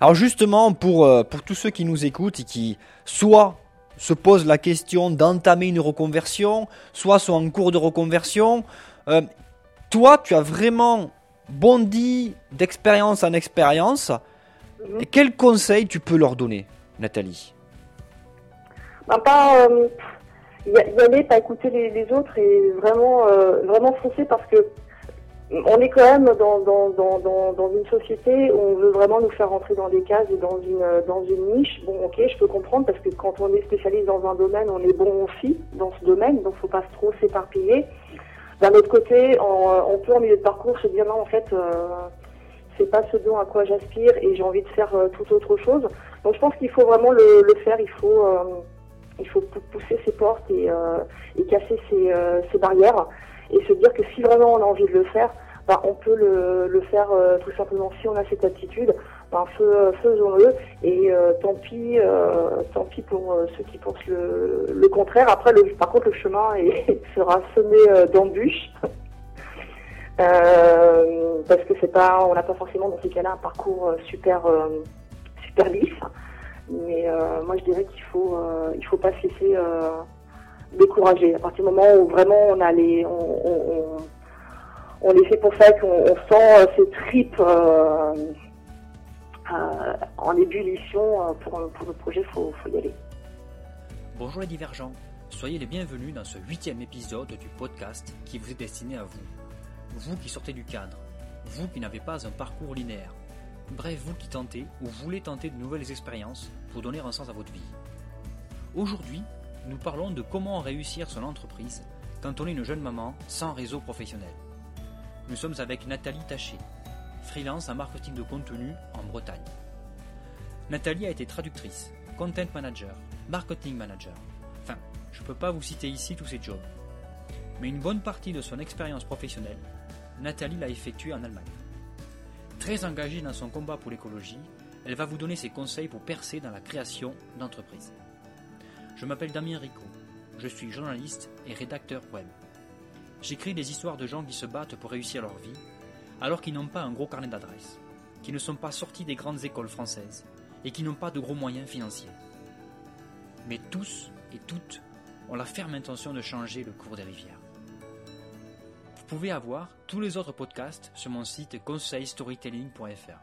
Alors justement, pour, euh, pour tous ceux qui nous écoutent et qui soit se posent la question d'entamer une reconversion, soit sont en cours de reconversion, euh, toi, tu as vraiment bondi d'expérience en expérience. Et quel conseil tu peux leur donner, Nathalie? Ben, pas euh, y, y aller, pas écouter les, les autres et vraiment, euh, vraiment foncer parce que on est quand même dans, dans, dans, dans, une société où on veut vraiment nous faire rentrer dans des cases et dans une, dans une niche. Bon, ok, je peux comprendre parce que quand on est spécialiste dans un domaine, on est bon aussi dans ce domaine, donc faut pas trop s'éparpiller. D'un autre côté, on, peut en milieu de parcours se dire non, en fait, euh, c'est pas ce dont à quoi j'aspire et j'ai envie de faire euh, tout autre chose. Donc je pense qu'il faut vraiment le, faire, il faut, euh, il faut pou- pousser ses portes et, euh, et casser ses barrières et se dire que si vraiment on a envie de le faire, ben, on peut le, faire euh, tout simplement si on a cette aptitude. Ben, fais- faisons-le et euh, tant pis, pour ceux qui pensent le, contraire. Après, par contre, le chemin sera semé d'embûches. Parce que c'est pas, on n'a pas forcément dans ces cas-là un parcours super, super lisse. Mais moi, je dirais qu'il faut, il faut pas se laisser décourager. À partir du moment où vraiment on a les, on les fait pour ça, qu'on on sent euh, ces tripes euh, euh, en ébullition pour, pour le projet, faut, faut y aller. Bonjour les divergents, soyez les bienvenus dans ce huitième épisode du podcast qui vous est destiné à vous. Vous qui sortez du cadre, vous qui n'avez pas un parcours linéaire, bref vous qui tentez ou voulez tenter de nouvelles expériences pour donner un sens à votre vie. Aujourd'hui, nous parlons de comment réussir son entreprise quand on est une jeune maman sans réseau professionnel. Nous sommes avec Nathalie Taché, freelance en marketing de contenu en Bretagne. Nathalie a été traductrice, content manager, marketing manager. Enfin, je ne peux pas vous citer ici tous ces jobs. Mais une bonne partie de son expérience professionnelle, Nathalie l'a effectuée en Allemagne. Très engagée dans son combat pour l'écologie, elle va vous donner ses conseils pour percer dans la création d'entreprises. Je m'appelle Damien Rico, je suis journaliste et rédacteur web. J'écris des histoires de gens qui se battent pour réussir leur vie, alors qu'ils n'ont pas un gros carnet d'adresses, qui ne sont pas sortis des grandes écoles françaises et qui n'ont pas de gros moyens financiers. Mais tous et toutes ont la ferme intention de changer le cours des rivières. Vous pouvez avoir tous les autres podcasts sur mon site conseilstorytelling.fr.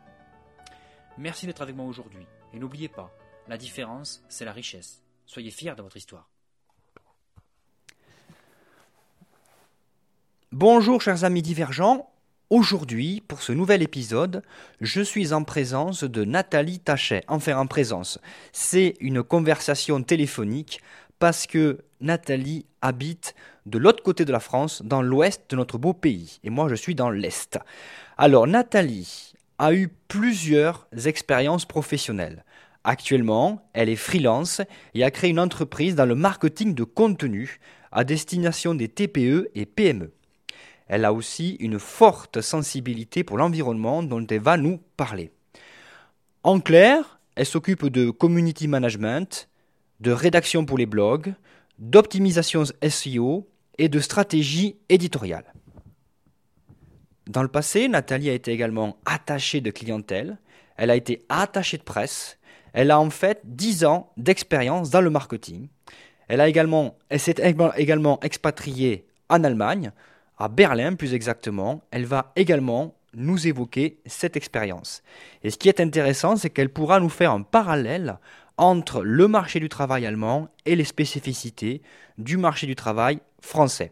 Merci d'être avec moi aujourd'hui et n'oubliez pas, la différence, c'est la richesse. Soyez fiers de votre histoire. Bonjour chers amis divergents. Aujourd'hui, pour ce nouvel épisode, je suis en présence de Nathalie Tachet. Enfin, en présence. C'est une conversation téléphonique parce que Nathalie habite de l'autre côté de la France, dans l'ouest de notre beau pays. Et moi, je suis dans l'est. Alors, Nathalie a eu plusieurs expériences professionnelles. Actuellement, elle est freelance et a créé une entreprise dans le marketing de contenu à destination des TPE et PME. Elle a aussi une forte sensibilité pour l'environnement dont elle va nous parler. En clair, elle s'occupe de community management, de rédaction pour les blogs, d'optimisation SEO et de stratégie éditoriale. Dans le passé, Nathalie a été également attachée de clientèle, elle a été attachée de presse, elle a en fait 10 ans d'expérience dans le marketing. Elle, a elle s'est également expatriée en Allemagne, à Berlin plus exactement. Elle va également nous évoquer cette expérience. Et ce qui est intéressant, c'est qu'elle pourra nous faire un parallèle entre le marché du travail allemand et les spécificités du marché du travail français.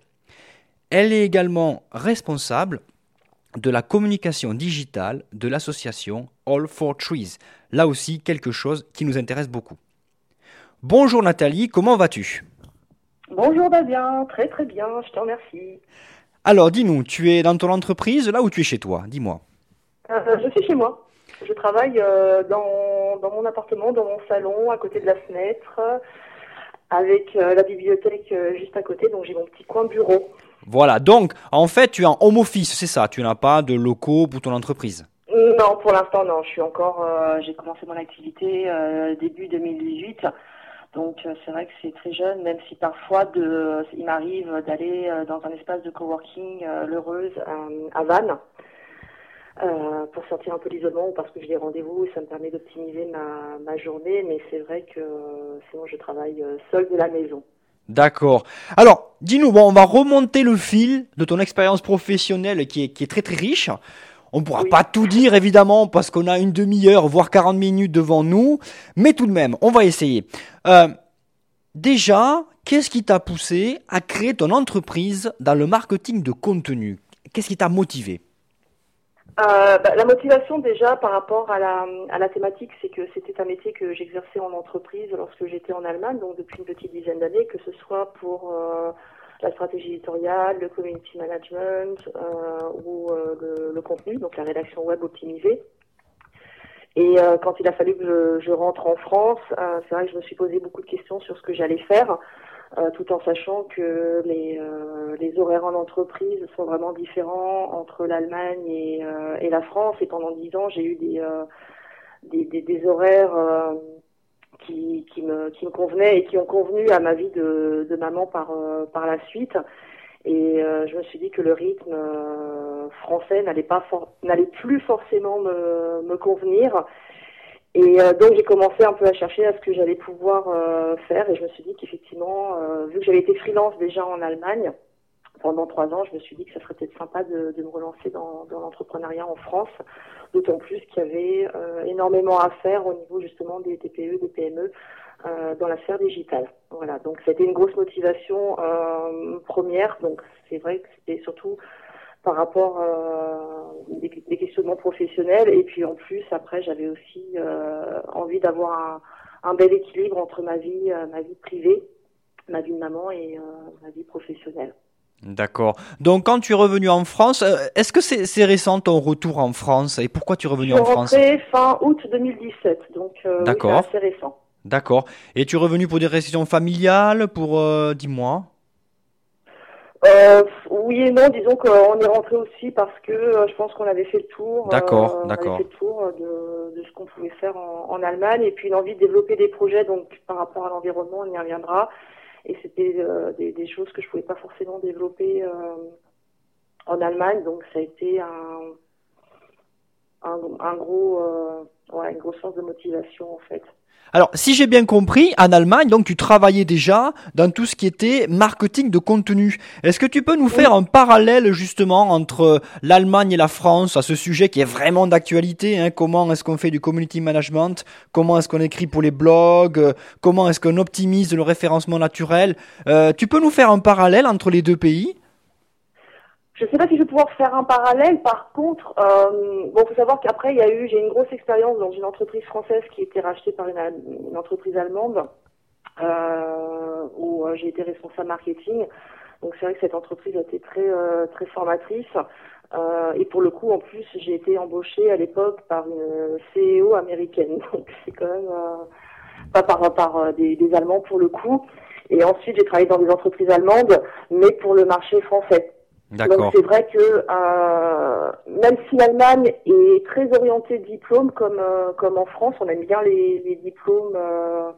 Elle est également responsable de la communication digitale de l'association All for Trees. Là aussi, quelque chose qui nous intéresse beaucoup. Bonjour Nathalie, comment vas-tu? Bonjour Damien, très très bien, je te remercie. Alors dis-nous, tu es dans ton entreprise là ou tu es chez toi Dis-moi. Euh, je suis chez moi. Je travaille euh, dans, dans mon appartement, dans mon salon, à côté de la fenêtre, avec euh, la bibliothèque juste à côté, donc j'ai mon petit coin bureau. Voilà, donc en fait tu es en home office, c'est ça, tu n'as pas de locaux pour ton entreprise. Non, pour l'instant non, je suis encore, j'ai commencé mon activité début 2018, donc euh, c'est vrai que c'est très jeune, même si parfois il m'arrive d'aller euh, dans un espace de coworking, euh, l'heureuse, à Vannes. pour sortir un peu l'isolement ou parce que j'ai des rendez-vous et ça me permet d'optimiser ma, journée. Mais c'est vrai que sinon je travaille seule de la maison. D'accord. Alors, dis-nous, bon, on va remonter le fil de ton expérience professionnelle qui est très très riche. On ne pourra Oui. pas tout dire évidemment parce qu'on a une demi-heure, voire 40 minutes devant nous, mais tout de même, on va essayer. Euh, déjà, qu'est-ce qui t'a poussé à créer ton entreprise dans le marketing de contenu? Qu'est-ce qui t'a motivé? Euh, bah, la motivation déjà par rapport à la, à la thématique, c'est que c'était un métier que j'exerçais en entreprise lorsque j'étais en Allemagne, donc depuis une petite dizaine d'années, que ce soit pour euh, la stratégie éditoriale, le community management euh, ou euh, le, contenu, donc la rédaction web optimisée. Et euh, quand il a fallu que je, rentre en France, c'est vrai que je me suis posé beaucoup de questions sur ce que j'allais faire, tout en sachant que les, horaires en entreprise sont vraiment différents entre l'Allemagne et, la France. Et pendant dix ans, j'ai eu des, des, des, horaires qui, me, qui me convenaient et qui ont convenu à ma vie de, maman par, euh, par la suite. Et euh, je me suis dit que le rythme euh, français n'allait pas n'allait plus forcément me, me convenir. Et donc j'ai commencé un peu à chercher à ce que j'allais pouvoir faire. Et je me suis dit qu'effectivement, vu que j'avais été freelance déjà en Allemagne pendant trois ans, je me suis dit que ça serait peut-être sympa de, me relancer dans, l'entrepreneuriat en France. D'autant plus qu'il y avait euh, énormément à faire au niveau justement des TPE, des PME euh, dans la sphère digitale. Voilà, donc c'était une grosse motivation euh, première. Donc c'est vrai que c'était surtout par rapport des, des questionnements professionnels et puis en plus après j'avais aussi envie d'avoir un, un bel équilibre entre ma vie ma vie privée, ma vie de maman et ma vie professionnelle. D'accord. Donc quand tu es revenu en France, euh, est-ce que c'est récent ton retour en France et pourquoi tu es Je revenu suis en France rentrée fin août 2017, donc euh, oui, c'est récent. D'accord. Et tu es revenu pour des raisons familiales, pour euh, dis-moi. Euh, oui et non, disons qu'on est rentré aussi parce que euh, je pense qu'on avait fait le tour. D'accord, d'accord. fait le tour de, de ce qu'on pouvait faire en, en Allemagne et puis une envie de développer des projets. Donc par rapport à l'environnement, on y reviendra. Et c'était euh, des, des choses que je pouvais pas forcément développer euh, en Allemagne. Donc ça a été un, un, un gros, euh, ouais, une grosse source de motivation en fait. Alors, si j'ai bien compris, en Allemagne, donc tu travaillais déjà dans tout ce qui était marketing de contenu. Est-ce que tu peux nous faire un parallèle justement entre l'Allemagne et la France à ce sujet qui est vraiment d'actualité hein? Comment est-ce qu'on fait du community management? Comment est-ce qu'on écrit pour les blogs? Euh, Comment est-ce qu'on optimise le référencement naturel? Euh, Tu peux nous faire un parallèle entre les deux pays? Je ne sais pas si je vais pouvoir faire un parallèle. Par contre, euh, bon, faut savoir qu'après, il y a eu, j'ai une grosse expérience dans une entreprise française qui a été rachetée par une, entreprise allemande, euh, où euh, j'ai été responsable marketing. Donc c'est vrai que cette entreprise a été très euh, très formatrice. Et pour le coup, en plus, j'ai été embauchée à l'époque par une CEO américaine. Donc c'est quand même pas par des Allemands pour le coup. Et ensuite, j'ai travaillé dans des entreprises allemandes, mais pour le marché français. Donc c'est vrai que euh, même si l'Allemagne est très orientée diplôme comme euh, comme en France, on aime bien les, les diplômes euh,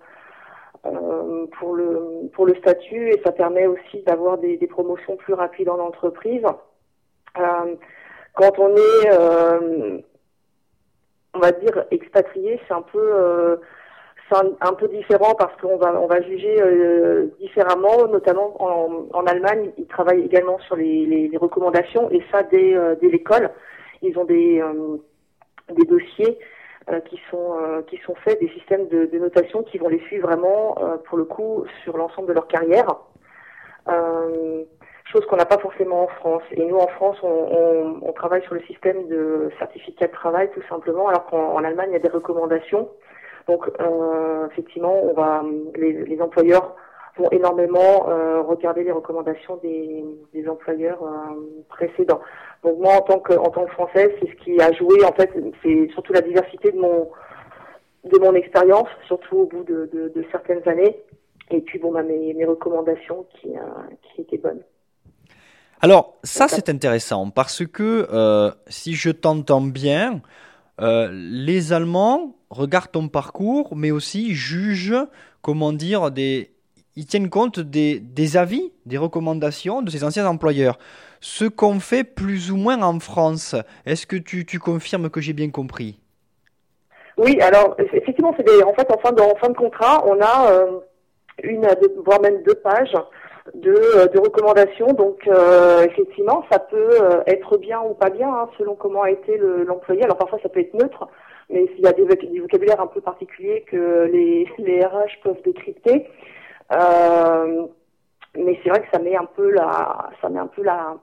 euh, pour le pour le statut et ça permet aussi d'avoir des, des promotions plus rapides en entreprise. Euh, quand on est euh, on va dire expatrié, c'est un peu euh, un, un peu différent parce qu'on va on va juger euh, différemment, notamment en, en Allemagne, ils travaillent également sur les, les, les recommandations et ça dès, euh, dès l'école. Ils ont des euh, des dossiers euh, qui sont euh, qui sont faits, des systèmes de, de notation qui vont les suivre vraiment pour le coup sur l'ensemble de leur carrière. Chose qu'on n'a pas forcément en France. Et nous, en France, on, on, on travaille sur le système de certificat de travail, tout simplement, alors qu'en en Allemagne, il y a des recommandations. Donc, euh, effectivement, on va, les, les employeurs vont énormément euh, regarder les recommandations des, des employeurs euh, précédents. Donc, moi, en tant que, en tant que Française, c'est ce qui a joué, en fait, c'est surtout la diversité de mon, de mon expérience, surtout au bout de, de, de certaines années. Et puis, bon, bah, mes, mes recommandations qui, euh, qui étaient bonnes. Alors, ça c'est intéressant parce que si je t'entends bien, euh, les Allemands regardent ton parcours, mais aussi jugent, comment dire, ils tiennent compte des, avis, des recommandations de ces anciens employeurs. Ce qu'on fait plus ou moins en France. Est-ce que tu, confirmes que j'ai bien compris? Oui, alors effectivement, c'est en fait en fin de, en fin de contrat, on a euh, une, voire même deux pages de, euh, de recommandations. Donc euh, effectivement, ça peut euh, être bien ou pas bien hein, selon comment a été l'employé. Alors parfois ça peut être neutre, mais s'il y a des, des, vocabulaires un peu particuliers que les, les RH peuvent décrypter. Euh, mais c'est vrai que ça met un peu la, ça met un peu la,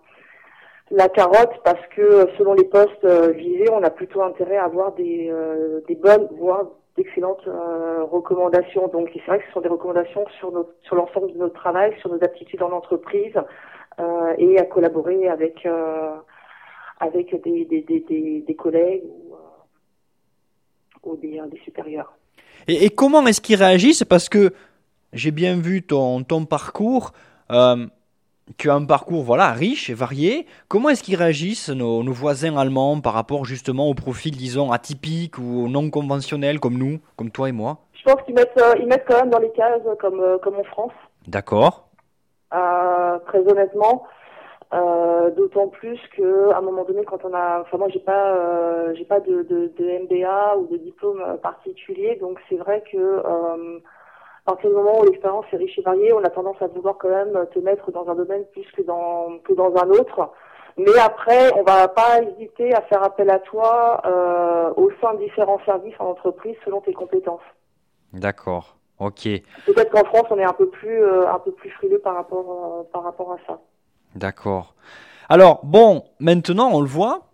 la carotte parce que selon les postes visés, on a plutôt intérêt à avoir des, des bonnes, voire d'excellentes euh, recommandations. Donc c'est vrai que ce sont des recommandations sur, l'ensemble de notre travail, sur nos aptitudes en entreprise euh, et à collaborer avec, euh, avec des, des, des, collègues ou, ou des, supérieurs. Et, et comment est-ce qu'ils réagissent? Parce que j'ai bien vu ton, ton parcours. Euh, tu as un parcours voilà riche et varié. Comment est-ce qu'ils réagissent nos, nos, voisins allemands par rapport justement au profil disons atypique ou non conventionnel comme nous, comme toi et moi? Je pense qu'ils mettent euh, ils mettent quand même dans les cases comme euh, comme en France. D'accord. Euh, très honnêtement, euh, d'autant plus que à un moment donné quand on a enfin moi j'ai pas euh, j'ai pas de, de, de, MBA ou de diplôme particulier donc c'est vrai que à partir du moment où l'expérience est riche et variée, on a tendance à vouloir quand même te mettre dans un domaine plus que dans, que dans un autre. Mais après, on va pas hésiter à faire appel à toi euh, au sein de différents services en entreprise selon tes compétences. D'accord. Ok. Peut-être qu'en France, on est un peu plus euh, un peu plus frileux par rapport euh, par rapport à ça. D'accord. Alors bon, maintenant on le voit.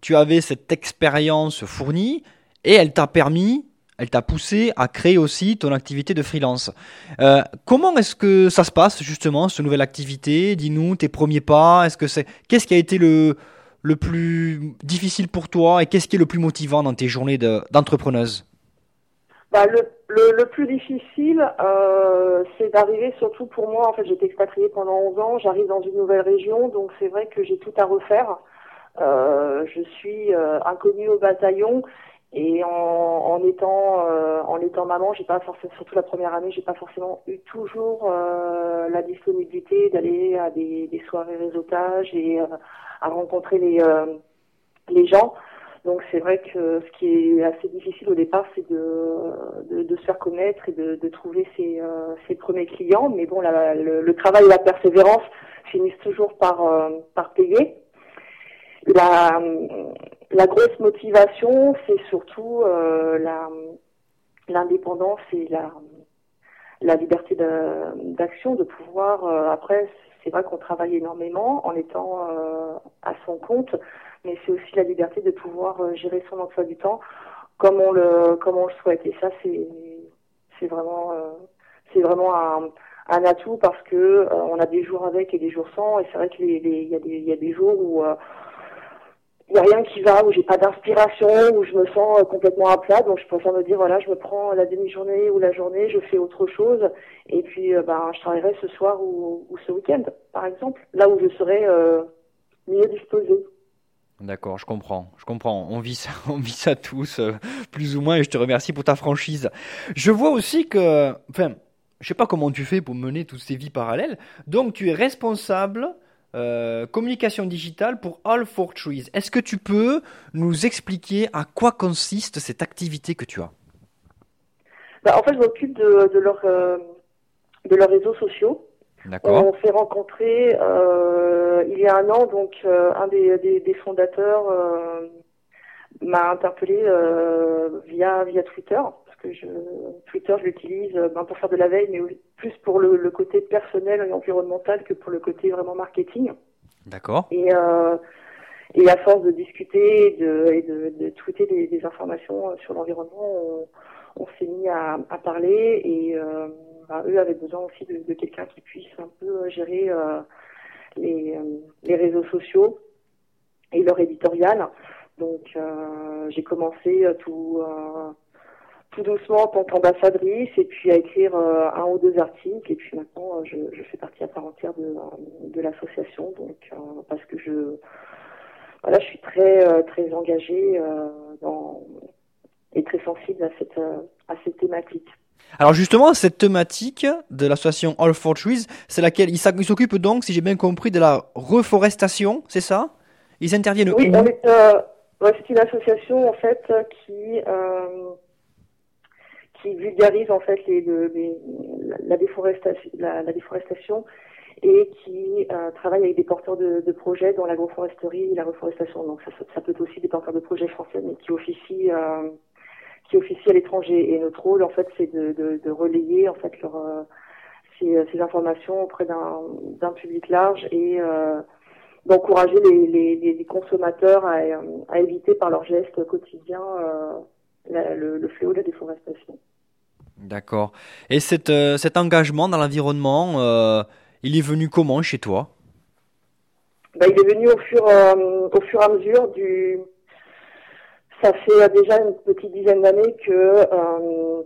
Tu avais cette expérience fournie et elle t'a permis elle t'a poussé à créer aussi ton activité de freelance. Euh, comment est-ce que ça se passe justement, cette nouvelle activité? Dis-nous tes premiers pas. Est-ce que c'est qu'est-ce qui a été le le plus difficile pour toi et qu'est-ce qui est le plus motivant dans tes journées d'entrepreneuse? Bah, le, le, plus difficile, euh, c'est d'arriver, surtout pour moi, en fait, j'étais expatriée pendant 11 ans, j'arrive dans une nouvelle région, donc c'est vrai que j'ai tout à refaire. Euh, je suis inconnue au bataillon et en, en étant euh, en étant maman, j'ai pas forcément, surtout la première année, j'ai pas forcément eu toujours euh, la disponibilité d'aller à des, des, soirées réseautage et euh, à rencontrer les euh, les gens. Donc c'est vrai que ce qui est assez difficile au départ, c'est de, de, de, se faire connaître et de, de trouver ses, euh, ses premiers clients. Mais bon, la, le, le, travail et la persévérance finissent toujours par par payer. La, la grosse motivation, c'est surtout euh, la l'indépendance et la la liberté d'action, de, pouvoir. Euh, après, c'est vrai qu'on travaille énormément en étant euh, à son compte, mais c'est aussi la liberté de pouvoir euh, gérer son emploi du temps comme on le comme on le souhaite. Et ça, c'est c'est vraiment euh, c'est vraiment un, un atout parce que on a des jours avec et des jours sans. Et c'est vrai qu'il y a des y a des jours où il n'y a rien qui va, où j'ai pas d'inspiration, où je me sens euh, complètement à plat. Donc je préfère me dire voilà, je me prends la demi-journée ou la journée, je fais autre chose, et puis euh, ben je travaillerai ce soir ou, ce week-end, par exemple, là où je serai euh, mieux disposée. D'accord, je comprends, je comprends. On vit ça, on vit ça tous, plus ou moins, et je te remercie pour ta franchise. Je vois aussi que, enfin, je sais pas comment tu fais pour mener toutes ces vies parallèles. Donc tu es responsable euh, communication digitale pour All for Trees. Est-ce que tu peux nous expliquer à quoi consiste cette activité que tu as? Bah, En fait, je m'occupe de, de, leur, euh, de leurs réseaux sociaux. On s'est rencontrés euh, il y a un an, donc un des, des, des fondateurs m'a interpellé via, via Twitter que je, Twitter, je l'utilise euh, ben, pour faire de la veille, mais plus pour le, le, côté personnel et environnemental que pour le côté vraiment marketing. D'accord. Et, euh, et à force de discuter et de, et de, de tweeter des, des, informations euh, sur l'environnement, on, on s'est mis à, à, parler et euh, ben, eux avaient besoin aussi de, de quelqu'un qui puisse un peu gérer euh, les, les réseaux sociaux et leur éditorial. Donc euh, j'ai commencé tout tout doucement en tant qu'ambassadrice et puis à écrire euh, un ou deux articles. Et puis maintenant euh, je, je, fais partie à part entière de, de l'association. Donc euh, parce que je voilà je suis très très engagée dans et très sensible à cette à cette thématique. Alors justement, cette thématique de l'association All for Trees, c'est laquelle ils s'occupent donc, si j'ai bien compris, de la reforestation, c'est ça? Ils interviennent Oui, on est, c'est une association en fait qui qui vulgarise en fait les, la, déforestation, la, déforestation et qui euh, travaille avec des porteurs de, projets dans l'agroforesterie et la reforestation. Donc ça, ça, peut être aussi des porteurs de projets français, mais qui officient euh, qui officient à l'étranger. Et notre rôle, en fait, c'est de, relayer en fait leur, euh, ces, informations auprès d'un public large et d'encourager les, consommateurs à, éviter par leurs gestes quotidiens le, le, fléau de la déforestation. D'accord. Et cet, cet engagement dans l'environnement, il est venu comment chez toi? Ben, Il est venu au fur, au fur et à mesure du, ça fait déjà une petite dizaine d'années que euh,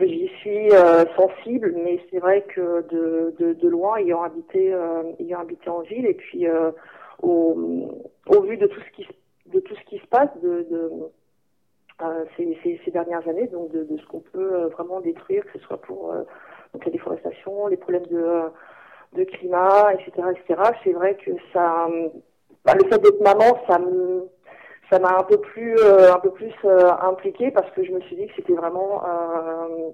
j'y suis euh, sensible, mais c'est vrai que de, de, loin, ayant habité, euh, ayant habité en ville, et puis euh, au, au, vu de tout ce qui de tout ce qui se passe de euh, ces, dernières années, donc de, ce qu'on peut vraiment détruire, que ce soit pour donc la déforestation, les problèmes de, de climat, etc., etc. C'est vrai que ça, bah, le fait d'être maman, ça ça m'a un peu plus euh, un peu plus euh, impliqué parce que je me suis dit que c'était vraiment euh,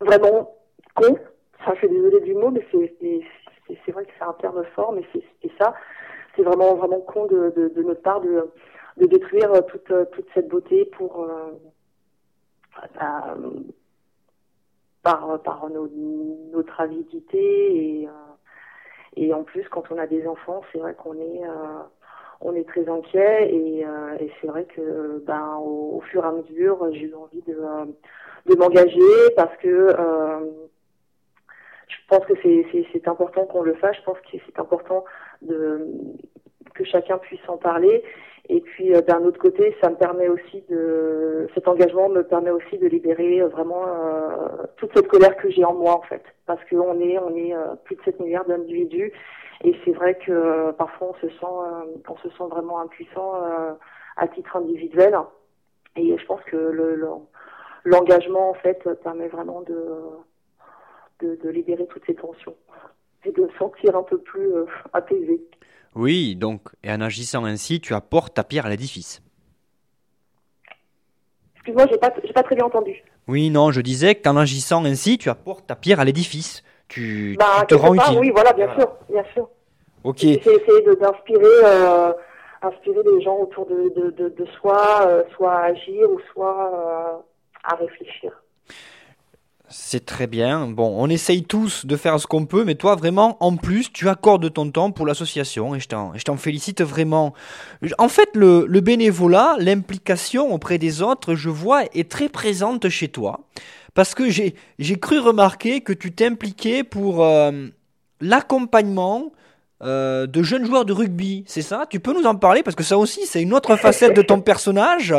vraiment con. Enfin, je suis désolée du mot, mais c'est vrai que c'est un terme fort, mais c'est ça. C'est vraiment vraiment con de, de, notre part de détruire toute toute cette beauté pour bah, par par notre avidité et et en plus quand on a des enfants, c'est vrai qu'on est on est très inquiet et, euh, c'est vrai que ben au, fur et à mesure j'ai eu envie de, euh, de m'engager parce que euh, je pense que c'est important qu'on le fasse. Je pense que c'est important de que chacun puisse en parler et puis d'un autre côté ça me permet aussi de cet engagement me permet aussi de libérer vraiment toute cette colère que j'ai en moi en fait parce qu'on est on est plus de 7 milliards d'individus et c'est vrai que euh, parfois on se sent, euh, on se sent vraiment impuissant euh, à titre individuel. Et je pense que le, l'engagement en fait permet vraiment de, de, de, libérer toutes ces tensions et de se sentir un peu plus apaisé. Oui, donc, et en agissant ainsi, tu apportes ta pierre à l'édifice. Excuse-moi, j'ai pas, j'ai pas très bien entendu. Oui, non, je disais qu'en agissant ainsi, tu apportes ta pierre à l'édifice tu, bah, te rends utile. Oui, voilà, bien sûr, bien sûr. Ok. J'ai essayé d'inspirer, euh, inspirer les gens autour de, de, de, de soi, euh, soit à agir ou soit euh, à réfléchir. C'est très bien. Bon, on essaye tous de faire ce qu'on peut, mais toi, vraiment, en plus, tu accordes ton temps pour l'association et je t'en félicite vraiment. En fait, le, bénévolat, l'implication auprès des autres, je vois, est très présente chez toi parce que j'ai cru remarquer que tu t'impliquais pour euh, l'accompagnement euh, de jeunes joueurs de rugby, c'est ça? Tu peux nous en parler? Parce que ça aussi c'est une autre facette de ton personnage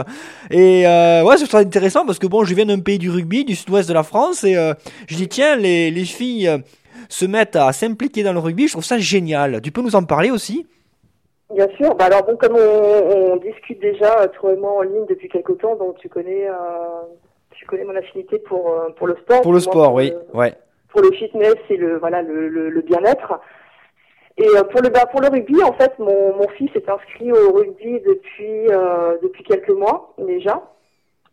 et euh, ouais c'est très intéressant parce que bon je viens d'un pays du rugby du sud-ouest de la France et euh, je dis tiens les, les filles se mettent à s'impliquer dans le rugby, je trouve ça génial. Tu peux nous en parler aussi? Bien sûr. Bah alors bon, comme on, on discute déjà toi et moi en ligne depuis quelque temps, donc tu connais tu connais mon affinité pour pour le sport. Pour le sport, oui, ouais. Pour le fitness et le voilà le, le, bien-être. Et euh, pour le bah, pour le rugby, en fait, mon, mon fils est inscrit au rugby depuis euh, depuis quelques mois déjà.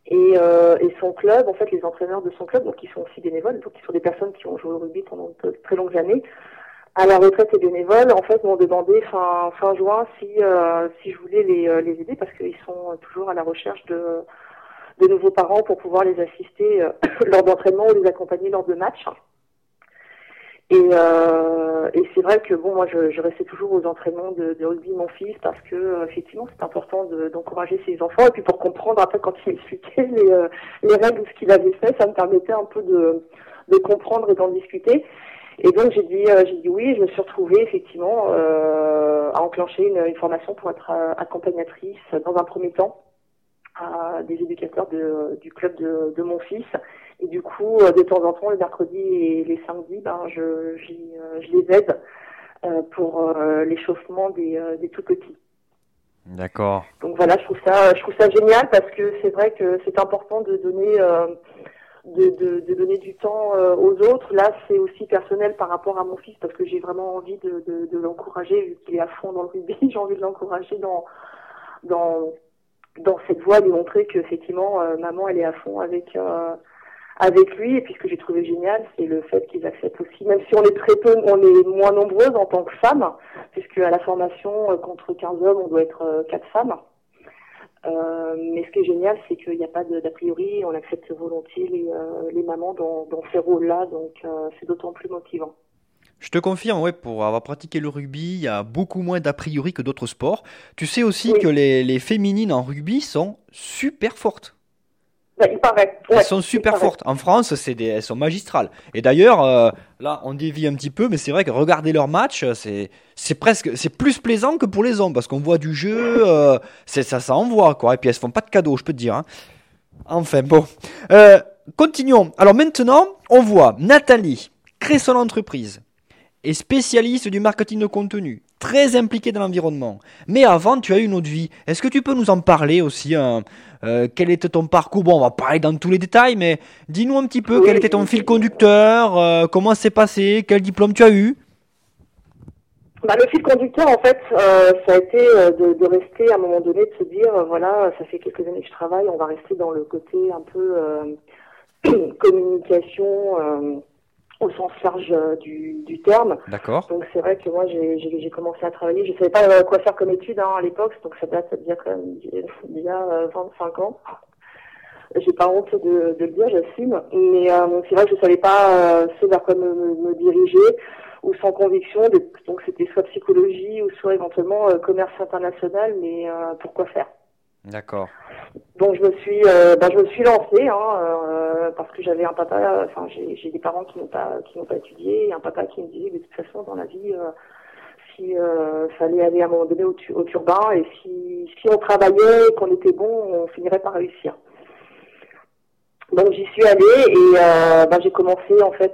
Et, euh, et son club, en fait, les entraîneurs de son club, donc ils sont aussi bénévoles, donc ils sont des personnes qui ont joué au rugby pendant de très longues années, à la retraite et bénévoles, en fait, m'ont demandé fin fin juin si si je voulais les les aider parce qu'ils sont toujours à la recherche de de nouveaux parents pour pouvoir les assister euh, lors d'entraînement ou les accompagner lors de matchs. Et, euh, et c'est vrai que bon, moi, je, je, restais toujours aux entraînements de, de rugby mon fils parce que euh, effectivement, c'est important d'encourager ses enfants et puis pour comprendre après quand il expliquait les, euh, les règles ou ce qu'il avait fait, ça me permettait un peu de, de comprendre et d'en discuter. Et donc j'ai dit, j'ai dit oui. Je me suis retrouvée effectivement à enclencher une, une formation pour être accompagnatrice dans un premier temps à des éducateurs de, du club de, de, mon fils. Et du coup, euh, de temps en temps, le mercredi et les samedis, ben, je, euh, je les aide euh, pour l'échauffement des, des tout petits. D'accord. Donc voilà, je trouve ça, je trouve ça génial parce que c'est vrai que c'est important de donner de, de, donner du temps euh, aux autres. Là, c'est aussi personnel par rapport à mon fils parce que j'ai vraiment envie de, de, de l'encourager vu qu'il est à fond dans le rugby. j'ai envie de l'encourager dans dans dans cette voie, lui montrer que effectivement euh, maman elle est à fond avec euh, avec lui. Et puis ce que j'ai trouvé génial, c'est le fait qu'ils acceptent aussi, même si on est très peu, on est moins nombreuses en tant que femmes, puisque à la formation contre 15 hommes, on doit être quatre femmes. Euh, mais ce qui est génial, c'est qu'il n'y a pas d'a priori, on accepte volontiers les, euh, les mamans dans, dans ces rôles-là, donc euh, c'est d'autant plus motivant. Je te confirme, ouais, pour avoir pratiqué le rugby, il y a beaucoup moins d'a priori que d'autres sports. Tu sais aussi que les, les féminines en rugby sont super fortes. Bah, il paraît. elles sont super fortes. En France, c'est des, elles sont magistrales. Et d'ailleurs, euh, là, on dévie un petit peu, mais c'est vrai que regarder leur match, c'est, c'est presque, c'est plus plaisant que pour les hommes parce qu'on voit du jeu, euh, c'est ça, ça envoie quoi. Et puis elles se font pas de cadeaux, je peux te dire. Hein. Enfin bon, euh, continuons. Alors maintenant, on voit Nathalie créer son entreprise et spécialiste du marketing de contenu, très impliquée dans l'environnement. Mais avant, tu as eu une autre vie. Est-ce que tu peux nous en parler aussi hein euh, Quel était ton parcours? Bon, on va parler dans tous les détails, mais dis-nous un petit peu quel était ton fil conducteur, euh, comment c'est passé, quel diplôme tu as eu? Bah, le fil conducteur, en fait, euh, ça a été de, de, rester à un moment donné, de se dire, voilà, ça fait quelques années que je travaille, on va rester dans le côté un peu communication au sens large euh, du, du terme. D'accord. Donc c'est vrai que moi j'ai commencé à travailler, je savais pas euh, quoi faire comme étude hein, à l'époque, donc ça date d'il y a quand même il y a 25 euh, ans. J'ai pas honte de, de le dire, j'assume, mais c'est vrai que je savais pas ce vers quoi me, me, diriger ou sans conviction. donc c'était soit psychologie ou soit éventuellement commerce international, mais pourquoi faire? D'accord. Donc je me suis, euh, bah, je me suis lancée hein, euh, parce que j'avais un papa, enfin j'ai des parents qui n'ont pas qui n'ont pas étudié, et un papa qui me disait de toute façon dans la vie, euh, si fallait aller à un moment donné au, au turbin et si si on travaillait qu'on était bon, on finirait par réussir. Donc j'y suis allée et bah, j'ai commencé en fait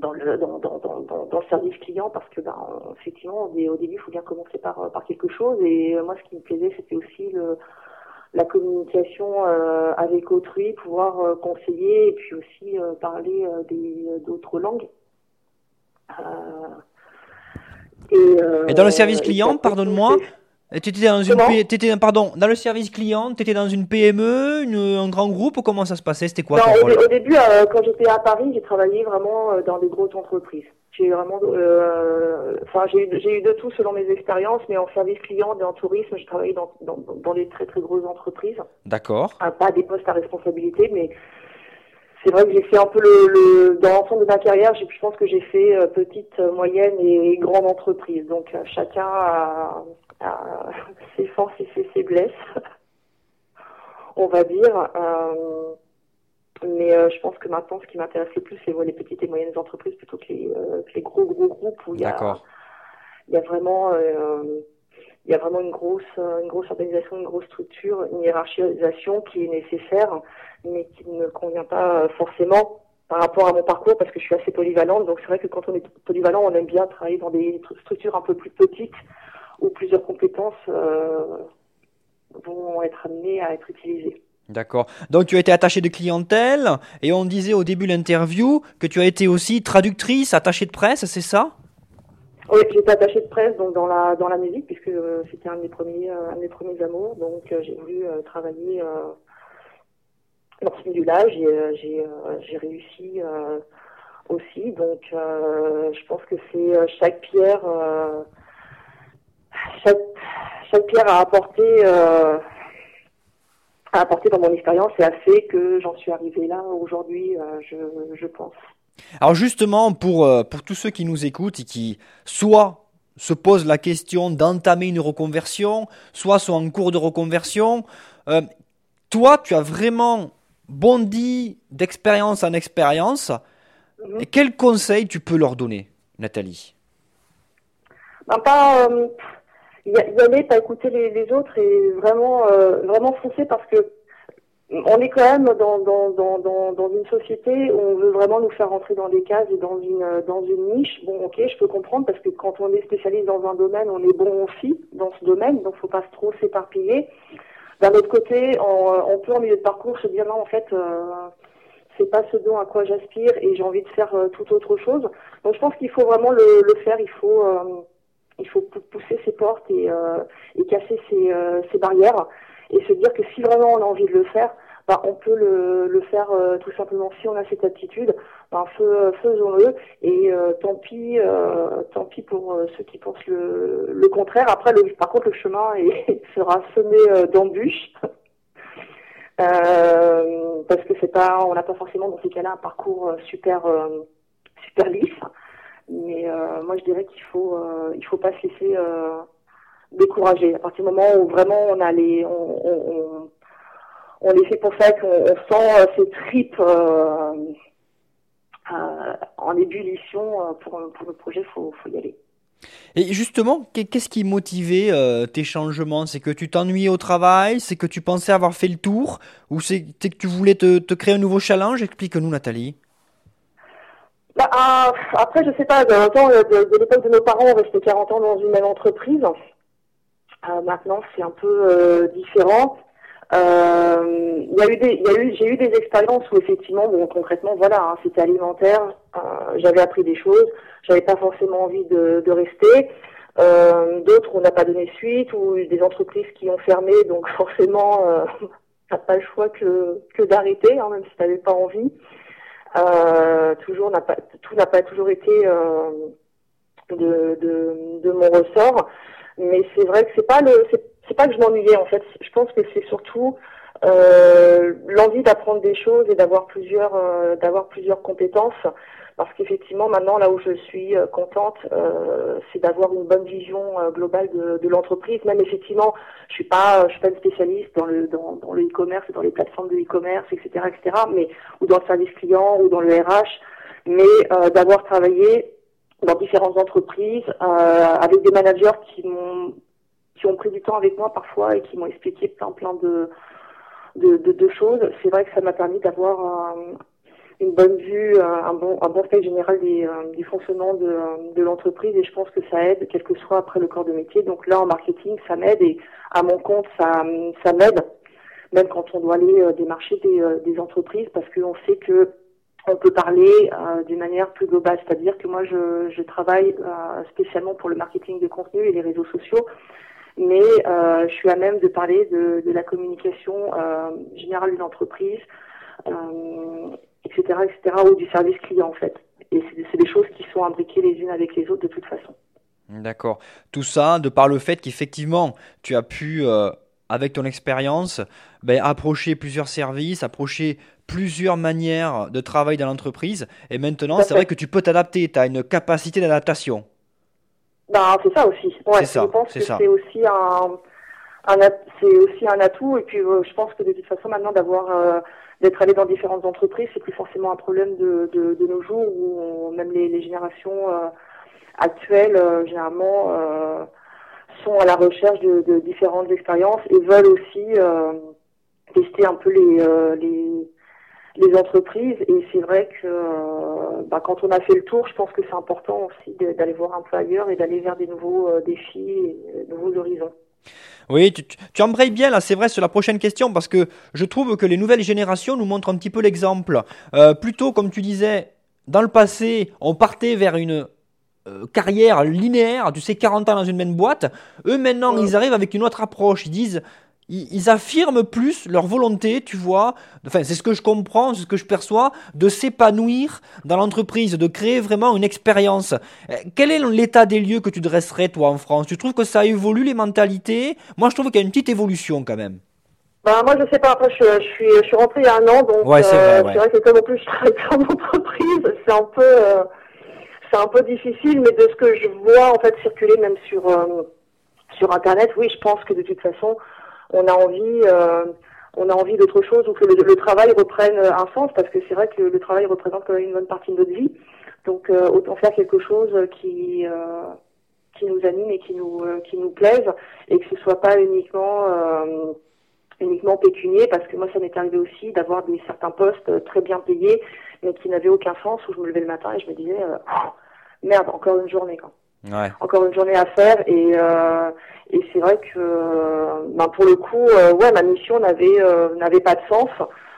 dans le dans, dans, dans, dans, le service client parce que ben effectivement au début il faut bien commencer par par quelque chose. Et moi ce qui me plaisait c'était aussi le la communication euh, avec autrui pouvoir euh, conseiller et puis aussi euh, parler des d'autres langues. Et, et, dans le service client pardonne-moi tu étais dans une étais, pardon, dans le service client, tu étais dans une PME, une, un grand groupe, comment ça se passait C'était quoi non, au, début, euh, quand j'étais à Paris, j'ai travaillé vraiment euh, dans des grosses entreprises. J'ai vraiment, euh, enfin, j'ai eu de tout selon mes expériences, mais en service client et en tourisme, j'ai travaillé dans, dans, dans, des très très grosses entreprises. D'accord. Ah, pas des postes à responsabilité, mais c'est vrai que j'ai fait un peu le, le dans l'ensemble de ma carrière, je pense que j'ai fait petite, moyenne et grande entreprise. Donc chacun a, ses forces et ses faiblesses, on va dire. Euh, mais euh, je pense que maintenant, ce qui m'intéresse le plus, c'est les petites et moyennes entreprises plutôt que les, euh, que les gros gros groupes où il y a, il y a vraiment, il y a vraiment une grosse, une grosse organisation, une grosse structure, une hiérarchisation qui est nécessaire, mais qui ne convient pas forcément par rapport à mon parcours parce que je suis assez polyvalente. Donc c'est vrai que quand on est polyvalent, on aime bien travailler dans des structures un peu plus petites où plusieurs compétences euh, vont être amenées à être utilisées. D'accord. Donc tu as été attachée de clientèle et on disait au début de l'interview que tu as été aussi traductrice, attachée de presse, c'est ça? Oui, j'étais attachée de presse donc dans la dans la musique puisque euh, c'était un de mes premiers euh, un de mes premiers amours donc j'ai voulu travailler dans ce milieu-là. J'ai j'ai j'ai réussi aussi donc je pense que c'est chaque pierre chaque, pierre a apporté, euh, a apporté dans mon expérience et a fait que j'en suis arrivée là aujourd'hui, euh, je, je, pense. Alors justement, pour, euh, pour tous ceux qui nous écoutent et qui soit se posent la question d'entamer une reconversion, soit sont en cours de reconversion, toi, tu as vraiment bondi d'expérience en expérience. Mhm. Et quel conseil tu peux leur donner, Nathalie? Ben, pas, y, aller, pas écouter les, les autres et vraiment, euh, vraiment foncer parce que on est quand même dans, dans, dans, dans, dans une société où on veut vraiment nous faire rentrer dans des cases et dans une, dans une niche. Bon, ok, je peux comprendre parce que quand on est spécialiste dans un domaine, on est bon aussi dans ce domaine, donc faut pas trop s'éparpiller. d'un autre côté, on, peut en milieu de parcours se dire non, en fait, c'est pas ce dont à quoi j'aspire et j'ai envie de faire tout autre chose. Donc je pense qu'il faut vraiment le, le faire. Il faut il faut pousser ses portes et, et casser ses, ses barrières et se dire que si vraiment on a envie de le faire, bah, on peut le, le faire euh, tout simplement si on a cette aptitude. Bah, faisons-le et euh, tant pis, euh, tant pis pour ceux qui pensent le, le contraire. Après, par contre, le chemin sera semé d'embûches. parce que c'est pas, on n'a pas forcément dans ces cas-là un parcours super super lisse. Mais moi, je dirais qu'il faut il faut pas se laisser décourager. À partir du moment où vraiment on a les, on, on, on fait pour ça, qu'on sent euh, ces tripes euh, euh, en ébullition pour, pour le projet, il faut, faut, y aller. Et justement, qu'est-ce qui motivait tes changements? C'est que tu t'ennuyais au travail C'est que tu pensais avoir fait le tour Ou c'est que tu voulais te, te, créer un nouveau challenge? Explique-nous, Nathalie. Bah, après, je sais pas, de, de, de l'époque de nos parents, on restait 40 ans dans une même entreprise. Maintenant, c'est un peu différent. Euh, y a eu des, j'ai eu des expériences où effectivement, bon, concrètement, voilà, hein, c'était alimentaire. Euh, j'avais appris des choses. J'avais pas forcément envie de, rester. Euh, D'autres, on n'a pas donné suite, ou des entreprises qui ont fermé, donc forcément, euh, t'as pas le choix que, d'arrêter, hein, même si t'avais pas envie. Euh, toujours, n'a pas, tout n'a pas toujours été euh, de mon ressort. Mais c'est vrai que c'est pas le, c'est pas que je m'ennuyais en fait. Je pense que c'est surtout euh, l'envie d'apprendre des choses et d'avoir plusieurs, euh, d'avoir plusieurs compétences. Parce qu'effectivement, maintenant, là où je suis euh, contente, euh, c'est d'avoir une bonne vision euh, globale de, de l'entreprise. Même effectivement, je suis pas, je suis pas une spécialiste dans le dans, dans le e-commerce, dans les plateformes de e-commerce, etc., etc. Mais ou dans le service client ou dans le RH. Mais d'avoir travaillé dans différentes entreprises avec des managers qui m'ont qui ont pris du temps avec moi parfois et qui m'ont expliqué plein plein de de, choses. C'est vrai que ça m'a permis d'avoir une bonne vue, un bon un bon général des, euh, du fonctionnement de, de l'entreprise et je pense que ça aide, quel que soit après le corps de métier. Donc là en marketing, ça m'aide et à mon compte, ça ça m'aide même quand on doit aller euh, démarcher des, euh, des entreprises parce qu'on sait que on peut parler d'une manière plus globale, c'est-à-dire que moi je, travaille spécialement pour le marketing de contenu et les réseaux sociaux mais euh, je suis à même de parler de, la communication euh, générale d'une entreprise, etc., euh, etc., ou du service client en fait. Et c'est des choses qui sont imbriquées les unes avec les autres de toute façon. D'accord. Tout ça de par le fait qu'effectivement, tu as pu, euh, avec ton expérience, ben, approcher plusieurs services, approcher plusieurs manières de travail dans l'entreprise. Et maintenant, c'est vrai que tu peux t'adapter, tu as une capacité d'adaptation. Ben, c'est ça aussi. Ouais, je pense que c'est aussi un, un c'est aussi un atout. Et puis, euh, je pense que de toute façon, maintenant, d'avoir euh, d'être allé dans différentes entreprises, c'est plus forcément un problème de, de, de nos jours où même les, les générations euh, actuelles, généralement, sont à la recherche de, de, différentes expériences et veulent aussi tester un peu les, les les entreprises. Et c'est vrai que euh, bah, quand on a fait le tour, je pense que c'est important aussi d'aller voir un peu ailleurs et d'aller vers des nouveaux euh, défis et de euh, nouveaux horizons. Oui, tu, tu embrayes bien là, c'est vrai, sur la prochaine question, parce que je trouve que les nouvelles générations nous montrent un petit peu l'exemple. plutôt, comme tu disais, dans le passé, on partait vers une carrière linéaire, tu sais, 40 ans dans une même boîte. Eux, maintenant, ils arrivent avec une autre approche. Ils disent, ils, affirment plus leur volonté, tu vois, enfin c'est ce que je comprends, c'est ce que je perçois, de s'épanouir dans l'entreprise, de créer vraiment une expérience. Euh, quel est l'état des lieux que tu dresserais toi en France? Tu trouves que ça évolue les mentalités? Moi je trouve qu'il y a une petite évolution quand même. Bah, moi je sais pas, après je, je suis je suis rentrée il y a un an, donc ouais, c'est vrai, euh, vrai, que comme en plus je travaille en entreprise, c'est un peu euh, c'est un peu difficile, mais de ce que je vois en fait circuler même sur sur internet, oui je pense que de toute façon on a envie euh, on a envie d'autre chose ou que le, travail reprenne un sens parce que c'est vrai que le, travail représente quand même une bonne partie de notre vie. Donc euh, autant faire quelque chose qui euh, qui nous anime et qui nous qui nous plaise et que ce soit pas uniquement uniquement pécunier parce que moi ça m'est arrivé aussi d'avoir des certains postes très bien payés mais qui n'avaient aucun sens où je me levais le matin et je me disais merde encore une journée quoi. Encore une journée à faire et et c'est vrai que ben, pour le coup ouais ma mission n'avait n'avait pas de sens.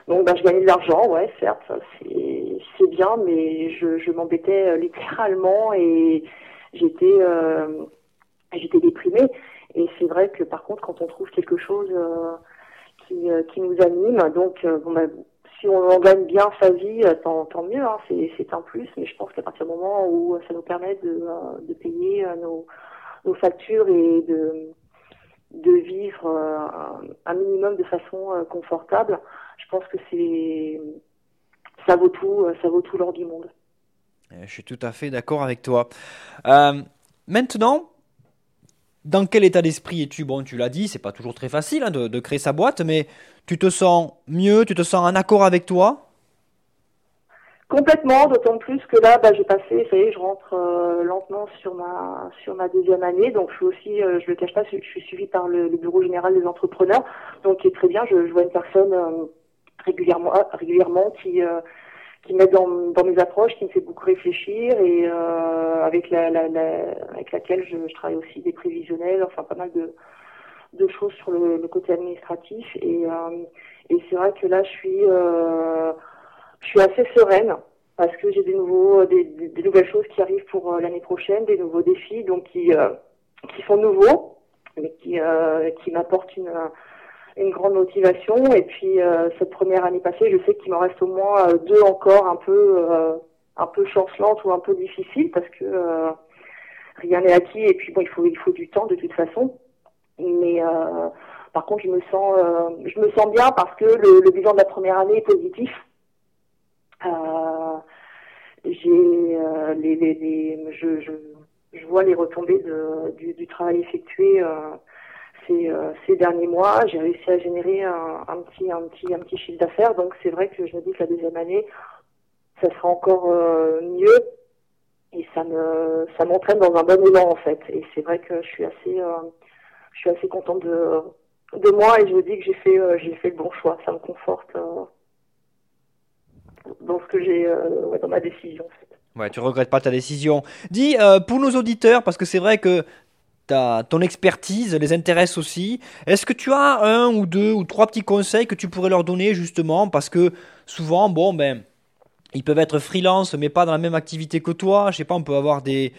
Donc ben, je gagnais de l'argent ouais certes c'est c'est bien mais je je m'embêtais littéralement et j'étais j'étais déprimée. Et c'est vrai que par contre quand on trouve quelque chose qui, qui nous anime donc bon ben, on en gagne bien sa vie, euh, tant, mieux, hein, c'est un plus, mais je pense qu'à partir du moment où ça nous permet de, euh, payer euh, nos, factures et de, vivre un minimum de façon confortable, je pense que ça vaut tout, ça vaut tout l'or du monde. Je suis tout à fait d'accord avec toi. Euh, maintenant, dans quel état d'esprit es-tu Bon, tu l'as dit, c'est pas toujours très facile hein, de, créer sa boîte, mais tu te sens mieux, tu te sens en accord avec toi? Complètement, d'autant plus que là, bah, j'ai passé, ça y est, je rentre euh, lentement sur ma sur ma deuxième année, donc je suis aussi, euh, je le cache pas, je suis suivie par le, bureau général des entrepreneurs, donc c'est très bien. Je, vois une personne euh, régulièrement régulièrement qui qui m'aide dans, mes approches, qui me fait beaucoup réfléchir et euh, avec la, la, avec laquelle je, travaille aussi des prévisionnels, enfin pas mal de, de choses sur le, côté administratif. Et, euh, et c'est vrai que là je suis euh, je suis assez sereine parce que j'ai des nouveaux des, nouvelles choses qui arrivent pour l'année prochaine, des nouveaux défis donc qui qui sont nouveaux mais qui qui m'apportent une une grande motivation. Et puis euh, cette première année passée, je sais qu'il m'en reste au moins euh, deux encore un peu euh, un peu chancelantes ou un peu difficiles parce que rien n'est acquis et puis bon il faut il faut du temps de toute façon. Mais par contre je me sens je me sens bien parce que le, le, bilan de la première année est positif. j'ai les, les, les, je, je, je vois les retombées de, du, du travail effectué euh, ces, derniers mois. J'ai réussi à générer un, petit, un, petit, un petit chiffre d'affaires. Donc c'est vrai que je me dis que la deuxième année, ça sera encore euh, mieux et ça me ça m'entraîne dans un bon élan en fait. Et c'est vrai que je suis assez euh, je suis assez contente de de moi et je me dis que j'ai fait j'ai fait le bon choix. Ça me conforte dans ce que j'ai dans ma décision. En fait. Ouais, tu regrettes pas ta décision. Dis pour nos auditeurs parce que c'est vrai que ta, ton expertise les intéresse aussi. Est-ce que tu as un ou deux ou trois petits conseils que tu pourrais leur donner justement? Parce que souvent, bon, ben, ils peuvent être freelance mais pas dans la même activité que toi. Je sais pas, on peut avoir des,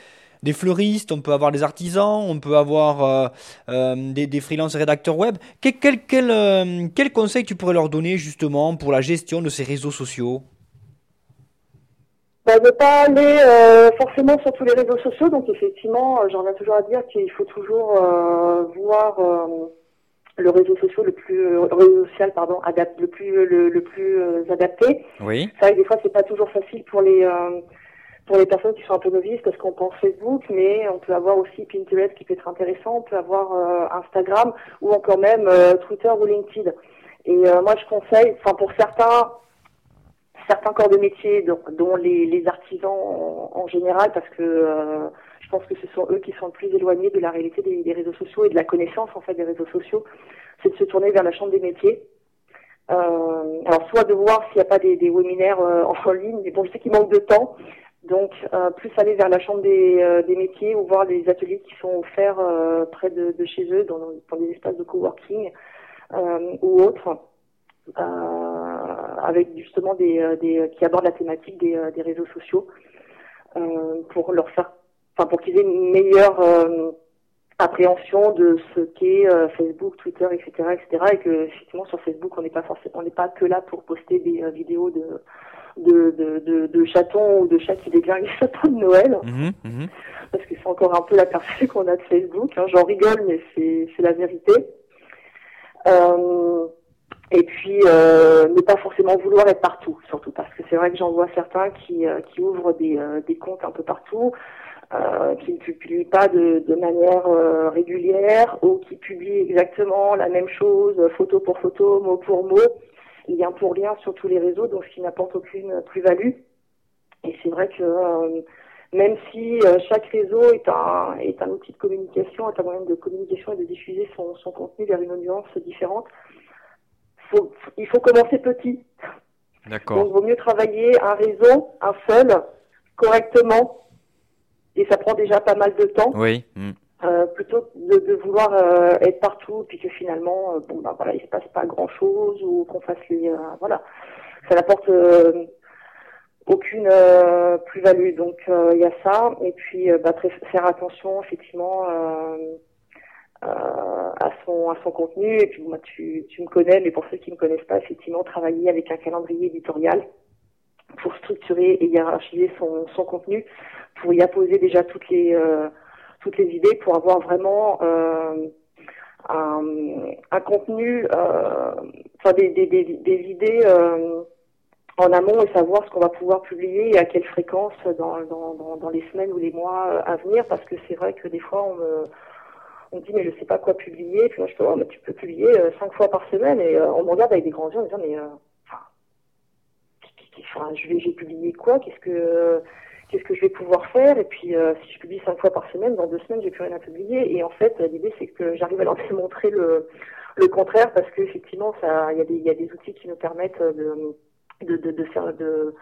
des fleuristes, on peut avoir des artisans, on peut avoir euh, euh, des, des freelance rédacteurs web. Quel, euh, quel conseil tu pourrais leur donner justement pour la gestion de ces réseaux sociaux? Bah, ne pas aller euh, forcément sur tous les réseaux sociaux. Donc effectivement, euh, j'en ai toujours à dire qu'il faut toujours euh, voir le réseau social le plus réseau social pardon adapté le plus le, plus adapté. Oui. C'est vrai que des fois c'est pas toujours facile pour les pour les personnes qui sont un peu novices parce qu'on pense Facebook, mais on peut avoir aussi Pinterest qui peut être intéressant, on peut avoir Instagram ou encore même Twitter ou LinkedIn. Et moi je conseille, enfin pour certains certains corps de métier, dont, les, artisans en, général, parce que euh, je pense que ce sont eux qui sont le plus éloignés de la réalité des, réseaux sociaux et de la connaissance en fait des réseaux sociaux, c'est de se tourner vers la chambre des métiers. Euh, alors soit de voir s'il n'y a pas des, webinaires euh, en ligne, mais bon, je sais qu'il manque de temps, donc plus aller vers la chambre des, métiers ou voir les ateliers qui sont offerts près de, chez eux, dans, des espaces de coworking ou autres. Avec justement des, euh, des, qui abordent la thématique des, euh, des réseaux sociaux pour leur faire, enfin pour qu'ils aient une meilleure appréhension de ce qu'est Facebook, Twitter, etc., etc. Et que effectivement sur Facebook on n'est pas forcément, on n'est pas que là pour poster des vidéos de de, de, de, chatons ou de chats qui déglinguent les chatons de Noël, mmh, mmh. parce que c'est encore un peu la perception qu'on a de Facebook. Hein. J'en rigole, mais c'est c'est la vérité. Euh, et puis euh, ne pas forcément vouloir être partout, surtout parce que c'est vrai que j'en vois certains qui, euh, qui ouvrent des, euh, des comptes un peu partout, euh, qui ne publient pas de, de manière régulière ou qui publient exactement la même chose, photo pour photo, mot pour mot, lien pour lien sur tous les réseaux, donc ce qui n'apporte aucune plus-value. Et c'est vrai que même si chaque réseau est un, est un outil de communication, est un moyen de communication et de diffuser son, son contenu vers une audience différente, il faut commencer petit. D'accord. Donc, il vaut mieux travailler un réseau, un seul, correctement, et ça prend déjà pas mal de temps. Oui. mm. Euh, plutôt de, de vouloir euh, être partout puis que finalement euh, bon bah voilà il se passe pas grand chose ou qu'on fasse les euh, voilà ça n'apporte euh, aucune euh, plus-value donc euh, il y a ça et puis euh, bah, très- faire attention effectivement à son à son contenu. Et puis moi tu tu me connais mais pour ceux qui me connaissent pas effectivement travailler avec un calendrier éditorial pour structurer et hiérarchiser son son contenu pour y apposer déjà toutes les euh, toutes les idées pour avoir vraiment euh, un, un contenu, euh, enfin des, des, des, des idées euh, en amont et savoir ce qu'on va pouvoir publier et à quelle fréquence dans, dans, dans, dans les semaines ou les mois euh, à venir. Parce que c'est vrai que des fois on me, on me dit mais je sais pas quoi publier. Puis moi je dis oh, mais tu peux publier euh, cinq fois par semaine. Et euh, on me regarde avec des grands yeux en disant mais euh, enfin, je vais j'ai publié quoi? Qu'est-ce que qu'est-ce que je vais pouvoir faire? Et puis si je publie cinq fois par semaine dans deux semaines j'ai plus rien à publier. Et en fait l'idée c'est que j'arrive à leur démontrer le le contraire parce que effectivement ça il y a des y a des outils qui nous permettent de de, de, de faire de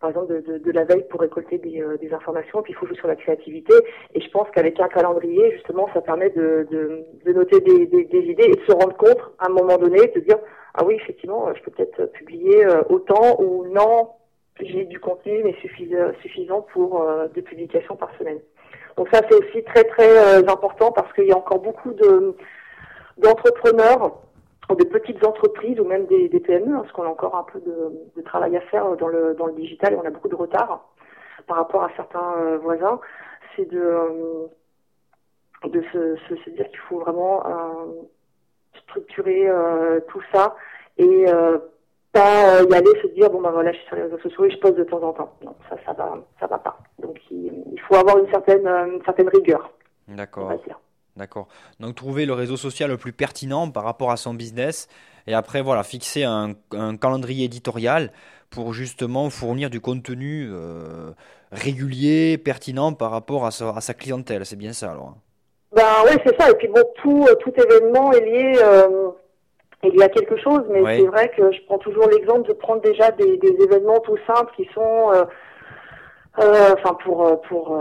par exemple de, de, de la veille pour récolter des, euh, des informations, puis il faut jouer sur la créativité. Et je pense qu'avec un calendrier, justement, ça permet de, de, de noter des, des, des idées et de se rendre compte à un moment donné, de dire ah oui effectivement, je peux peut-être publier euh, autant ou non, j'ai du contenu mais suffisant, suffisant pour euh, deux publications par semaine. Donc ça c'est aussi très très euh, important parce qu'il y a encore beaucoup de d'entrepreneurs ou de petites entreprises ou même des, des PME, hein, parce qu'on a encore un peu de, de travail à faire dans le, dans le digital et on a beaucoup de retard par rapport à certains euh, voisins, c'est de, euh, de se, se, se dire qu'il faut vraiment euh, structurer euh, tout ça et euh, pas euh, y aller se dire bon ben voilà je suis sur les réseaux sociaux et je poste de temps en temps. Non, ça ça va ça va pas. Donc il, il faut avoir une certaine euh, une certaine rigueur, on D'accord. va dire. D'accord. Donc trouver le réseau social le plus pertinent par rapport à son business et après voilà fixer un, un calendrier éditorial pour justement fournir du contenu euh, régulier, pertinent par rapport à sa, à sa clientèle. C'est bien ça alors. Ben oui, c'est ça. Et puis bon, tout, euh, tout événement est lié, euh, quelque chose, mais Ouais. c'est vrai que je prends toujours l'exemple de prendre déjà des, des événements tout simples qui sont, euh, euh, enfin pour pour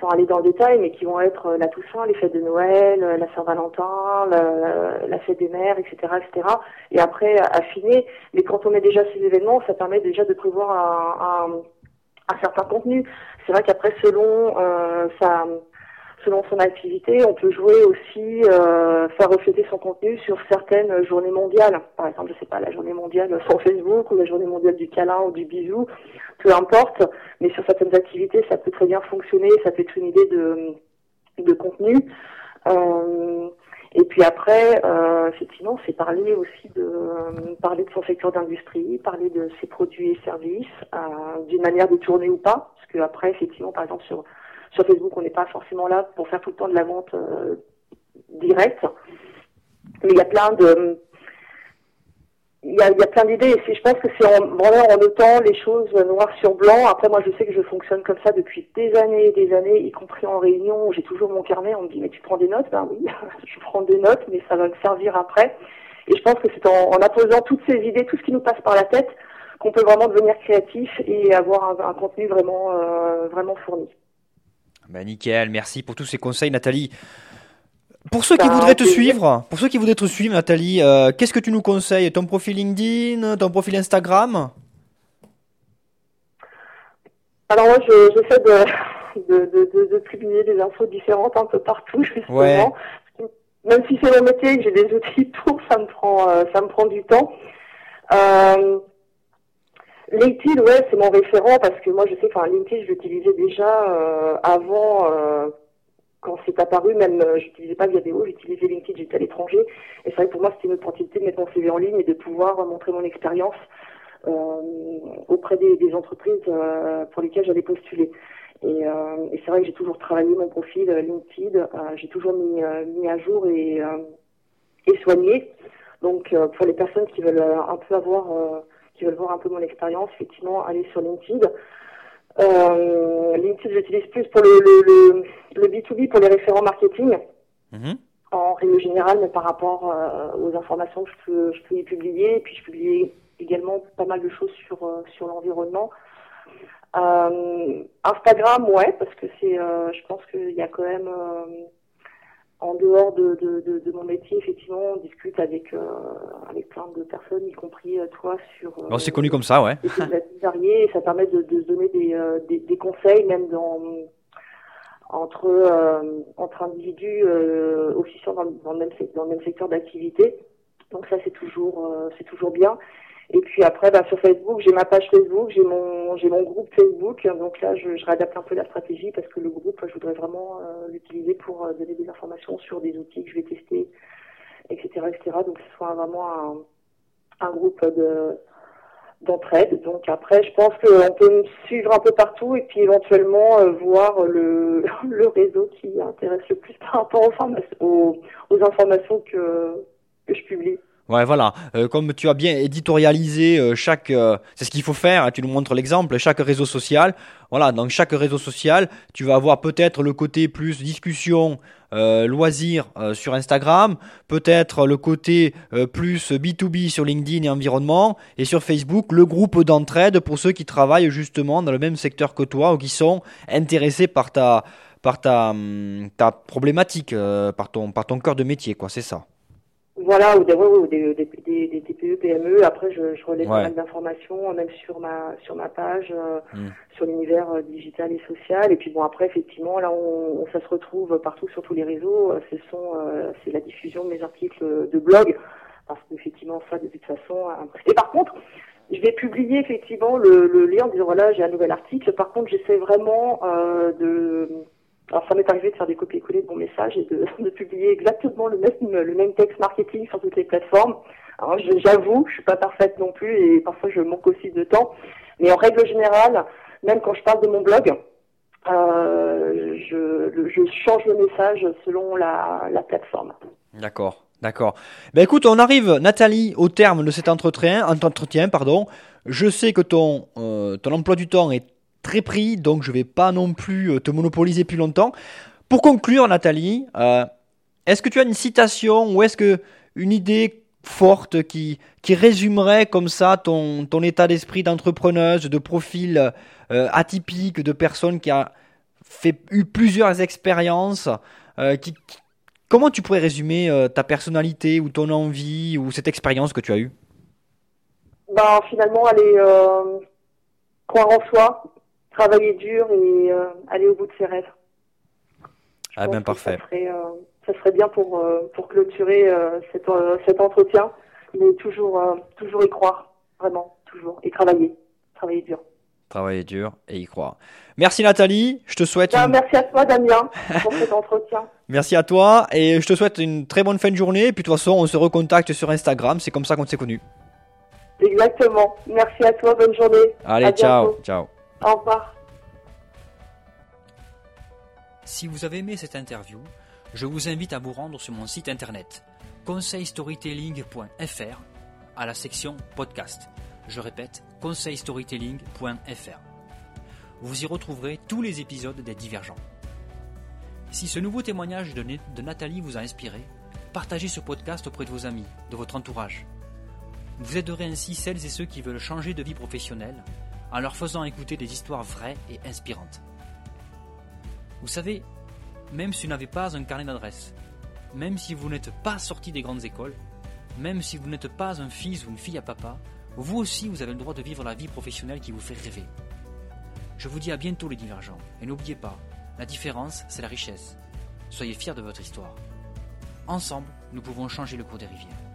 sans aller dans le détail, mais qui vont être euh, la Toussaint, les fêtes de Noël, euh, la Saint-Valentin, la, fête des mères, etc., etc. Et après affiner. Mais quand on met déjà ces événements, ça permet déjà de prévoir un, certain contenu. C'est vrai qu'après, selon euh, selon son activité, on peut jouer aussi, euh, faire refléter son contenu sur certaines journées mondiales. Par exemple, je sais pas, la journée mondiale sur Facebook ou la journée mondiale du câlin ou du bisou, peu importe. Mais sur certaines activités, ça peut très bien fonctionner, ça peut être une idée de, de contenu. Euh, et puis après, euh, effectivement, c'est parler aussi de euh, parler de son secteur d'industrie, parler de ses produits et services, d'une manière détournée ou pas, parce que après, effectivement, par exemple sur sur Facebook, on n'est pas forcément là pour faire tout le temps de la vente euh, directe, mais il y a plein de il y a, plein d'idées je pense que c'est en, vraiment en notant les choses noir sur blanc. Après, moi, je sais que je fonctionne comme ça depuis des années et des années, y compris en réunion où j'ai toujours mon carnet. On me dit, mais tu prends des notes? Ben oui, je prends des notes, mais ça va me servir après. Et je pense que c'est en, en apposant toutes ces idées, tout ce qui nous passe par la tête, qu'on peut vraiment devenir créatif et avoir un, un contenu vraiment, euh, vraiment fourni. Ben nickel, merci pour tous ces conseils Nathalie. Pour ceux qui Bah, voudraient te suivre, pour ceux qui voudraient te suivre Nathalie, euh, qu'est-ce que tu nous conseilles? Ton profil LinkedIn, ton profil Instagram? Alors moi, je- j'essaie de, de, de, de, de publier des infos différentes un peu partout, justement. Ouais. Même si c'est mon métier et que j'ai des outils pour, ça me prend, euh, ça me prend du temps. Euh, LinkedIn, ouais, c'est mon référent parce que moi, je sais, enfin, LinkedIn, je l'utilisais déjà euh, avant, euh, quand c'est apparu, même, euh, j'utilisais pas Viadeo, j'utilisais LinkedIn, j'étais à l'étranger. Et c'est vrai que pour moi, c'était une opportunité de mettre mon CV en ligne et de pouvoir montrer mon expérience euh, auprès des, des entreprises euh, pour lesquelles j'allais postuler. Et, euh, et c'est vrai que j'ai toujours travaillé mon profil LinkedIn, j'ai toujours mis, mis à jour et, et soigné. Donc pour les personnes qui veulent un peu avoir, qui veulent voir un peu mon expérience, effectivement, aller sur LinkedIn. Euh, LinkedIn, j'utilise plus pour le, le, le, le B2B, pour les référents marketing Mhm. en règle générale, mais par rapport euh, aux informations que je peux, je peux y publier. Et puis je publie également pas mal de choses sur, euh, sur l'environnement. Instagram, ouais, parce que c'est, je pense qu'il y a quand même, en dehors de, de, de, de mon métier, effectivement, on discute avec euh, avec plein de personnes, y compris euh, toi, sur. euh, Bon, c'est connu comme ça, ouais. et ça permet de, de se donner des, euh, des, des conseils même dans entre euh, entre individus euh, officiant dans, dans le même dans le même secteur d'activité. Donc ça c'est toujours euh, c'est toujours bien. Et puis après bah, sur Facebook j'ai ma page Facebook, j'ai mon j'ai mon groupe Facebook. Donc là je, je réadapte un peu la stratégie parce que le groupe je voudrais vraiment euh, l'utiliser pour euh, donner des informations sur des outils que je vais tester, etc. etc. Donc ce soit vraiment un, un groupe de d'entraide. Donc après, je pense qu'on peut me suivre un peu partout et puis éventuellement euh, voir le, le réseau qui intéresse le plus par rapport aux, aux informations que, que je publie. Ouais, voilà. Euh, comme tu as bien éditorialisé euh, chaque, euh, c'est ce qu'il faut faire. hein, tu nous montres l'exemple. Chaque réseau social. Voilà. Dans chaque réseau social, tu vas avoir peut-être le côté plus discussion, euh, loisir euh, sur Instagram, peut-être le côté euh, plus B2B sur LinkedIn et environnement, et sur Facebook le groupe d'entraide pour ceux qui travaillent justement dans le même secteur que toi ou qui sont intéressés par ta, par ta, hum, ta problématique, par ton, par ton cœur de métier, quoi. C'est ça. Voilà, ou des, ouais, ouais, ou des, des, des, TPE, PME. Après, je, je relève Ouais. pas mal d'informations, même sur ma sur ma page, euh, Mm. sur l'univers euh, digital et social. Et puis bon, après, effectivement, là, on, on- ça se retrouve partout sur tous les réseaux. Euh, Ce sont, euh, c'est la diffusion de mes articles de blog, parce qu'effectivement, ça, de toute façon. euh, Et par contre, je vais publier effectivement le, le lien en disant voilà, j'ai un nouvel article. Par contre, j'essaie vraiment euh, de alors ça m'est arrivé de faire des copier-coller de mon message et de, publier exactement le même le même texte marketing sur toutes les plateformes. Alors j'avoue, je suis pas parfaite non plus et parfois je manque aussi de temps. Mais en règle générale, même quand je parle de mon blog, euh, je, change le message selon la, la plateforme. D'accord, d'accord. Ben écoute, on arrive, Nathalie, au terme de cet entretien. entretien pardon. Je sais que ton, euh, ton emploi du temps est très pris, donc je vais pas non plus euh, te monopoliser plus longtemps. Pour conclure, Nathalie, euh, est-ce que tu as une citation ou est-ce que une idée forte qui, qui résumerait comme ça ton, ton état d'esprit d'entrepreneuse, de profil euh, atypique, de personne qui a fait, eu plusieurs expériences, qui, Comment tu pourrais résumer ta personnalité ou ton envie ou cette expérience que tu as eue? Ben finalement aller croire en soi, travailler dur et euh, aller au bout de ses rêves. Je Ah ben parfait. Ça serait, euh, ça serait bien pour, euh, pour clôturer cet, cet entretien, mais toujours, toujours y croire, vraiment, toujours, et travailler, travailler dur. Travailler dur et y croire. Merci Nathalie, je te souhaite Ben, une... merci à toi, Damien, pour cet entretien. merci à toi et je te souhaite une très bonne fin de journée. Et puis de toute façon, on se recontacte sur Instagram, c'est comme ça qu'on s'est connus. Exactement. Merci à toi, bonne journée. Allez, À ciao, bientôt. ciao. Au revoir. Si vous avez aimé cette interview, je vous invite à vous rendre sur mon site internet conseilstorytelling.fr à la section podcast. Je répète, conseilstorytelling.fr. Vous y retrouverez tous les épisodes des Divergents. Si ce nouveau témoignage de, Nathalie vous a inspiré, partagez ce podcast auprès de vos amis, de votre entourage. Vous aiderez ainsi celles et ceux qui veulent changer de vie professionnelle en leur faisant écouter des histoires vraies et inspirantes. Vous savez, même si vous n'avez pas un carnet d'adresses, même si vous n'êtes pas sorti des grandes écoles, même si vous n'êtes pas un fils ou une fille à papa, vous aussi vous avez le droit de vivre la vie professionnelle qui vous fait rêver. Je vous dis à bientôt les divergents, et n'oubliez pas, la différence c'est la richesse. Soyez fiers de votre histoire. Ensemble, nous pouvons changer le cours des rivières.